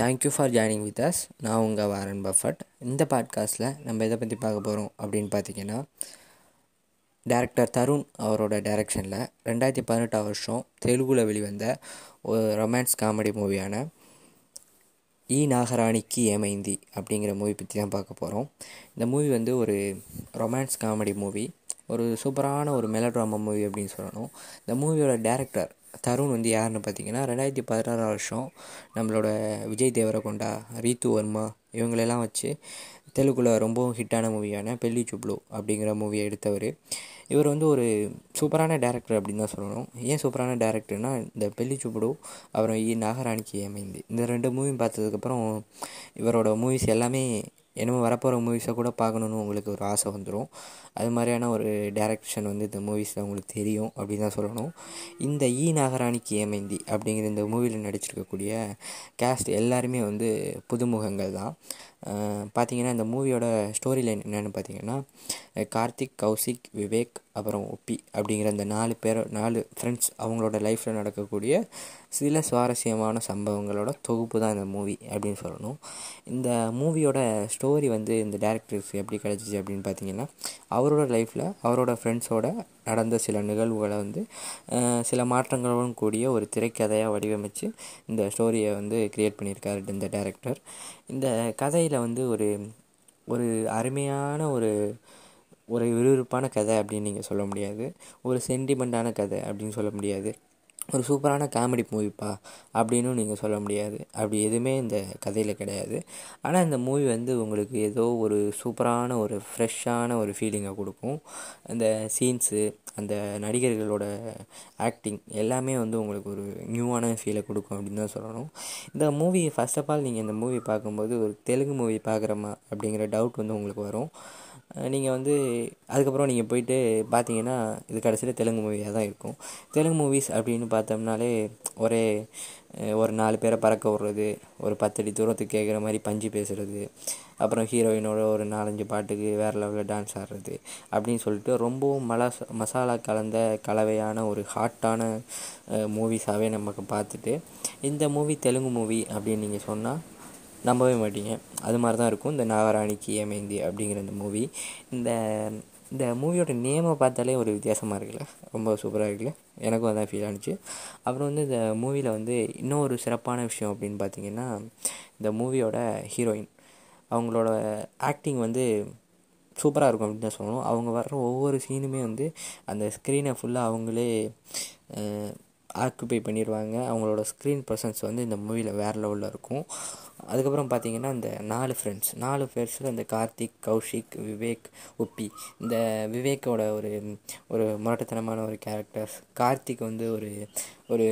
Thank you for joining with us நான் உங்கள் Warren Buffett. இந்த பாட்காஸ்ட்டில் நம்ம எதை பற்றி பார்க்க போகிறோம் அப்படின்னு பார்த்தீங்கன்னா டேரக்டர் தருண் அவரோட டைரக்ஷனில் ரெண்டாயிரத்தி பதினெட்டாம் வருஷம் தெலுங்கில் வெளிவந்த ஒரு ரொமான்ஸ் காமெடி மூவியான ஈ நாகராணிக்கு ஏமைந்தி அப்படிங்கிற மூவி பற்றி தான் பார்க்க போகிறோம் இந்த மூவி வந்து ஒரு ரொமான்ஸ் காமெடி மூவி ஒரு சூப்பரான ஒரு மெலட்ராமா மூவி அப்படின்னு சொல்லணும். இந்த மூவியோட டேரக்டர் தருண் வந்து யாருன்னு பார்த்தீங்கன்னா ரெண்டாயிரத்தி பதினாறாம் வருஷம் நம்மளோட விஜய் தேவரகொண்டா ரீத்து வர்மா இவங்களெல்லாம் வச்சு தெலுங்குல ரொம்பவும் ஹிட்டான மூவியான பெல்லி சுப்ளு அப்படிங்கிற மூவியை எடுத்தவர். இவர் வந்து ஒரு சூப்பரான டேரக்டர் அப்படின்னு தான் சொல்லணும். ஏன் சூப்பரான டேரக்டர்னா இந்த பெல்லி சுப்ளோ அப்புறம் இ நாகராணிக்கு அமைந்து இந்த ரெண்டு மூவியும் பார்த்ததுக்கப்புறம் இவரோட மூவிஸ் எல்லாமே என்னமோ வரப்போகிற மூவிஸை கூட பார்க்கணுன்னு உங்களுக்கு ஒரு ஆசை வந்துடும் அது மாதிரியான ஒரு டேரக்ஷன் வந்து இந்த மூவிஸில் உங்களுக்கு தெரியும் அப்படின்னு தான் சொல்லணும். இந்த ஈ நாகராணிக்கு ஏமைந்தி அப்படிங்கிற இந்த மூவியில் நடிச்சிருக்கக்கூடிய கேஸ்ட் எல்லாருமே வந்து புதுமுகங்கள் தான். பார்த்தீங்கன்னா இந்த மூவியோட ஸ்டோரி லைன் என்னென்னு பார்த்தீங்கன்னா கார்த்திக் கௌசிக் விவேக் அப்புறம் ஒப்பி அப்படிங்கிற அந்த நாலு பேர் நாலு ஃப்ரெண்ட்ஸ் அவங்களோட லைஃப்பில் நடக்கக்கூடிய சில சுவாரஸ்யமான சம்பவங்களோட தொகுப்பு தான் இந்த மூவி அப்படின்னு சொல்லணும். இந்த மூவியோட ஸ்டோரி வந்து இந்த டேரக்டர்ஸ் எப்படி கிடச்சிச்சு அப்படின்னு பார்த்தீங்கன்னா அவரோட லைஃப்பில் அவரோட ஃப்ரெண்ட்ஸோட நடந்த சில நிகழ்வுகளை வந்து சில மாற்றங்களோடும் கூடிய ஒரு திரைக்கதையாக வடிவமைச்சு இந்த ஸ்டோரியை வந்து க்ரியேட் பண்ணியிருக்காரு இந்த டேரக்டர் இந்த கதையில் வந்து ஒரு ஒரு அருமையான ஒரு ஒரு விறுவிறுப்பான கதை அப்படின்னு நீங்கள் சொல்ல முடியாது. ஒரு சென்டிமெண்ட்டான கதை அப்படின்னு சொல்ல முடியாது. ஒரு சூப்பரான காமெடி மூவிப்பா அப்படின்னு நீங்கள் சொல்ல முடியாது. அப்படி எதுவுமே இந்த கதையில் கிடையாது. ஆனால் இந்த மூவி வந்து உங்களுக்கு ஏதோ ஒரு சூப்பரான ஒரு ஃப்ரெஷ்ஷான ஒரு ஃபீலிங்கை கொடுக்கும். அந்த சீன்ஸு அந்த நடிகர்களோட ஆக்டிங் எல்லாமே வந்து உங்களுக்கு ஒரு நியூவான ஃபீலை கொடுக்கும் அப்படின்னு தான் சொல்லணும். இந்த மூவி ஃபஸ்ட் ஆஃப் ஆல் நீங்கள் இந்த மூவி பார்க்கும்போது ஒரு தெலுங்கு மூவி பார்க்குறோமா அப்படிங்கிற டவுட் வந்து உங்களுக்கு வரும். நீங்கள் வந்து அதுக்கப்புறம் நீங்கள் போயிட்டு பார்த்தீங்கன்னா இது கடைசியில் தெலுங்கு மூவியாக தான் இருக்கும். தெலுங்கு மூவிஸ் அப்படின்னு பார்த்தோம்னாலே ஒரே ஒரு நாலு பேரை பறக்க விட்றது ஒரு பத்தடி தூரத்துக்கு கேட்குற மாதிரி பஞ்சு பேசுகிறது அப்புறம் ஹீரோயினோட ஒரு நாலஞ்சு பாட்டுக்கு வேறு லெவலில் டான்ஸ் ஆடுறது அப்படின்னு சொல்லிட்டு ரொம்பவும் மலாஸ் மசாலா கலந்த கலவையான ஒரு ஹாட்டான மூவிஸாகவே நமக்கு பார்த்துட்டு இந்த மூவி தெலுங்கு மூவி அப்படின்னு நீங்கள் சொன்னால் நம்பவே மாட்டீங்க. அது மாதிரி தான் இருக்கும். இந்த நாகராணிக்கு ஏமேந்தி அப்படிங்கிற இந்த மூவி இந்த இந்த மூவியோட நேமை பார்த்தாலே ஒரு வித்தியாசமாக இருக்குல்ல. ரொம்ப சூப்பராக இருக்குல்ல. எனக்கும் அதான் ஃபீல் ஆனிச்சு. அப்புறம் வந்து இந்த மூவியில் வந்து இன்னொரு சிறப்பான விஷயம் அப்படின்னு பார்த்தீங்கன்னா இந்த மூவியோட ஹீரோயின் அவங்களோட ஆக்டிங் வந்து சூப்பராக இருக்கும் அப்படின்னு தான் சொல்லணும். அவங்க வர்ற ஒவ்வொரு சீனுமே வந்து அந்த ஸ்க்ரீனை ஃபுல்லாக அவங்களே ஆக்குபை பண்ணிடுவாங்க அவங்களோட ஸ்க்ரீன் ப்ரெசன்ஸ் வந்து இந்த மூவியில் வேறு லெவலில் இருக்கும். அதுக்கப்புறம் பார்த்தீங்கன்னா இந்த நாலு ஃப்ரெண்ட்ஸ் நாலு ஃப்ரெண்ட்ஸில் இந்த கார்த்திக் கௌஷிக் விவேக் உப்பி. இந்த விவேக்கோட ஒரு ஒரு முரட்டத்தனமான ஒரு கேரக்டர்ஸ் கார்த்திக் வந்து ஒரு ஒரு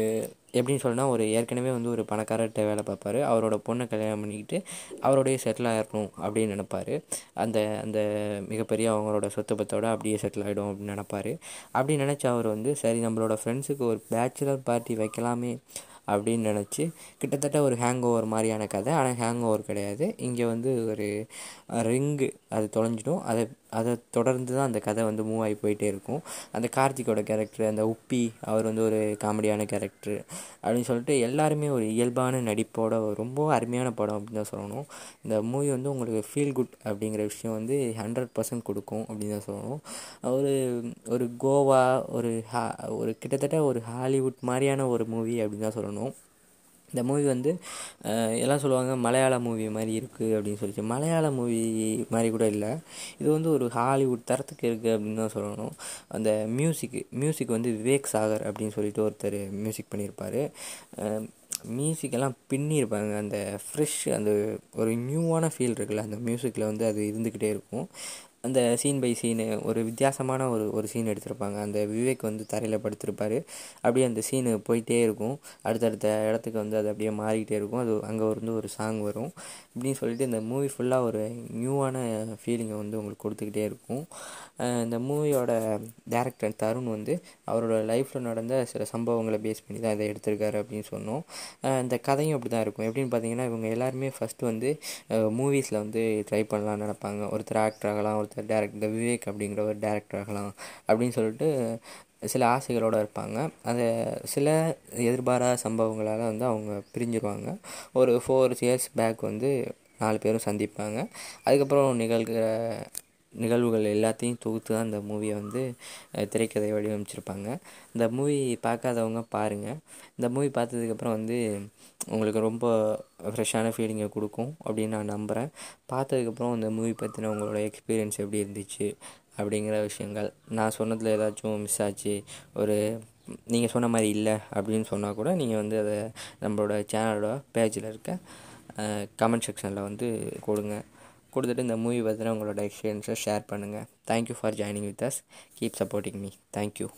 எப்படின்னு சொல்லணும்னா ஒரு ஏற்கனவே வந்து ஒரு பணக்காரர்கிட்ட வேலை பார்ப்பாரு. அவரோட பொண்ணை கல்யாணம் பண்ணிக்கிட்டு அவரோடைய செட்டில் ஆகிடணும் அப்படின்னு நினப்பார். அந்த அந்த மிகப்பெரிய அவங்களோட சொத்து பத்தோட அப்படியே செட்டில் ஆகிடும் அப்படின்னு நினப்பார். அப்படி நினச்ச அவர் வந்து சரி நம்மளோட ஃப்ரெண்ட்ஸுக்கு ஒரு பேச்சுலர் பார்ட்டி வைக்கலாமே அப்படின்னு நினச்சி கிட்டத்தட்ட ஒரு ஹேங் ஓவர் மாதிரியான கதை. ஆனால் ஹேங் ஓவர் கிடையாது. இங்கே வந்து ஒரு ரிங்கு அது தொலைஞ்சிடும். அதை அதை தொடர்ந்து தான் அந்த கதை வந்து மூவ் ஆகி போயிட்டே இருக்கும். அந்த கார்த்திக்கோட கேரக்டர் அந்த உப்பி அவர் வந்து ஒரு காமெடியான கேரக்டர் அப்படின்னு சொல்லிட்டு எல்லாருமே ஒரு இயல்பான நடிப்போட ரொம்ப அருமையான படம் அப்படின்னு தான் சொல்லணும். இந்த மூவி வந்து உங்களுக்கு ஃபீல் குட் அப்படிங்கிற விஷயம் வந்து ஹண்ட்ரட் பர்சன்ட் கொடுக்கும் அப்படின்னு தான் சொல்லணும். ஒரு ஒரு கோவா ஒரு ஹா ஒரு கிட்டத்தட்ட ஒரு ஹாலிவுட் மாதிரியான ஒரு மூவி அப்படின்னு தான் சொல்லணும். இந்த மூவி வந்து எல்லாம் சொல்லுவாங்க மலையாள மூவி மாதிரி இருக்குது அப்படின்னு சொல்லிட்டு. மலையாள மூவி மாதிரி கூட இல்லை. இது வந்து ஒரு ஹாலிவுட் தரத்துக்கு இருக்குது அப்படின்னு தான் சொல்லணும். அந்த மியூசிக்கு மியூசிக் வந்து விவேக் சாகர் அப்படின்னு சொல்லிட்டு ஒருத்தர் மியூசிக் பண்ணியிருப்பார் மியூசிக்கெல்லாம் பின்னியிருப்பாங்க அந்த ஃப்ரெஷ் அந்த ஒரு நியூவான ஃபீல் இருக்குல்ல அந்த மியூசிக்கில் வந்து அது இருந்துக்கிட்டே இருக்கும். அந்த சீன் பை சீனு ஒரு வித்தியாசமான ஒரு ஒரு சீன் எடுத்திருப்பாங்க. அந்த விவேக் வந்து தரையில் படுத்திருப்பார். அப்படியே அந்த சீனு போயிட்டே இருக்கும். அடுத்தடுத்த இடத்துக்கு வந்து அது அப்படியே மாறிக்கிட்டே இருக்கும். அது அங்கே வந்து ஒரு சாங் வரும். இப்படின்னு சொல்லிட்டு இந்த மூவி ஃபுல்லாக ஒரு நியூவான ஃபீலிங்கை வந்து உங்களுக்கு கொடுத்துக்கிட்டே இருக்கும். இந்த மூவியோட டேரக்டர் தருண் வந்து அவரோட லைஃப்பில் நடந்த சில சம்பவங்களை பேஸ் பண்ணி தான் இதை எடுத்திருக்காரு அப்படின்னு சொன்னோம். இந்த கதையும் அப்படி தான் இருக்கும். எப்படின்னு பார்த்தீங்கன்னா இவங்க எல்லாருமே ஃபஸ்ட்டு வந்து மூவிஸில் வந்து ட்ரை பண்ணலாம்னு நினப்பாங்க. ஒருத்தர் ஆக்டர் ஆகலாம் ஒருத்தர் டேரக்டர் விவேக் அப்படிங்கிற ஒரு டேரக்டர் ஆகலாம் அப்படின்னு சொல்லிட்டு சில ஆசைகளோடு இருப்பாங்க. அந்த சில எதிர்பாராத சம்பவங்களால் வந்து அவங்க பிரிஞ்சிருவாங்க. ஒரு ஃபோர் இயர்ஸ் பேக் வந்து நாலு பேரும் சந்திப்பாங்க. அதுக்கப்புறம் நிகழ்கிற நிகழ்வுகள் எல்லாத்தையும் தொகுத்து தான் இந்த மூவியை வந்து திரைக்கதை வடிவமைச்சிருப்பாங்க. இந்த மூவி பார்க்காதவங்க பாருங்கள் இந்த மூவி பார்த்ததுக்கப்புறம் வந்து உங்களுக்கு ரொம்ப ஃப்ரெஷ்ஷான ஃபீலிங்கை கொடுக்கும் அப்படின்னு நான் நம்புகிறேன் பார்த்ததுக்கப்புறம் இந்த மூவி பற்றின உங்களோட எக்ஸ்பீரியன்ஸ் எப்படி இருந்துச்சு அப்படிங்கிற விஷயங்கள். நான் சொன்னதில் ஏதாச்சும் மிஸ் ஆச்சு? ஒரு நீங்கள் சொன்ன மாதிரி இல்லை அப்படின்னு சொன்னால் கூட நீங்கள் வந்து அதை நம்மளோட சேனலோட பேஜில் இருக்க கமெண்ட் செக்ஷனில் வந்து கொடுங்க. கொடுத்துட்டு இந்த மூவி பற்றின உங்களோட எக்ஸ்பீரியன்ஸை ஷேர் பண்ணுங்கள் thank you for joining with us keep supporting me thank you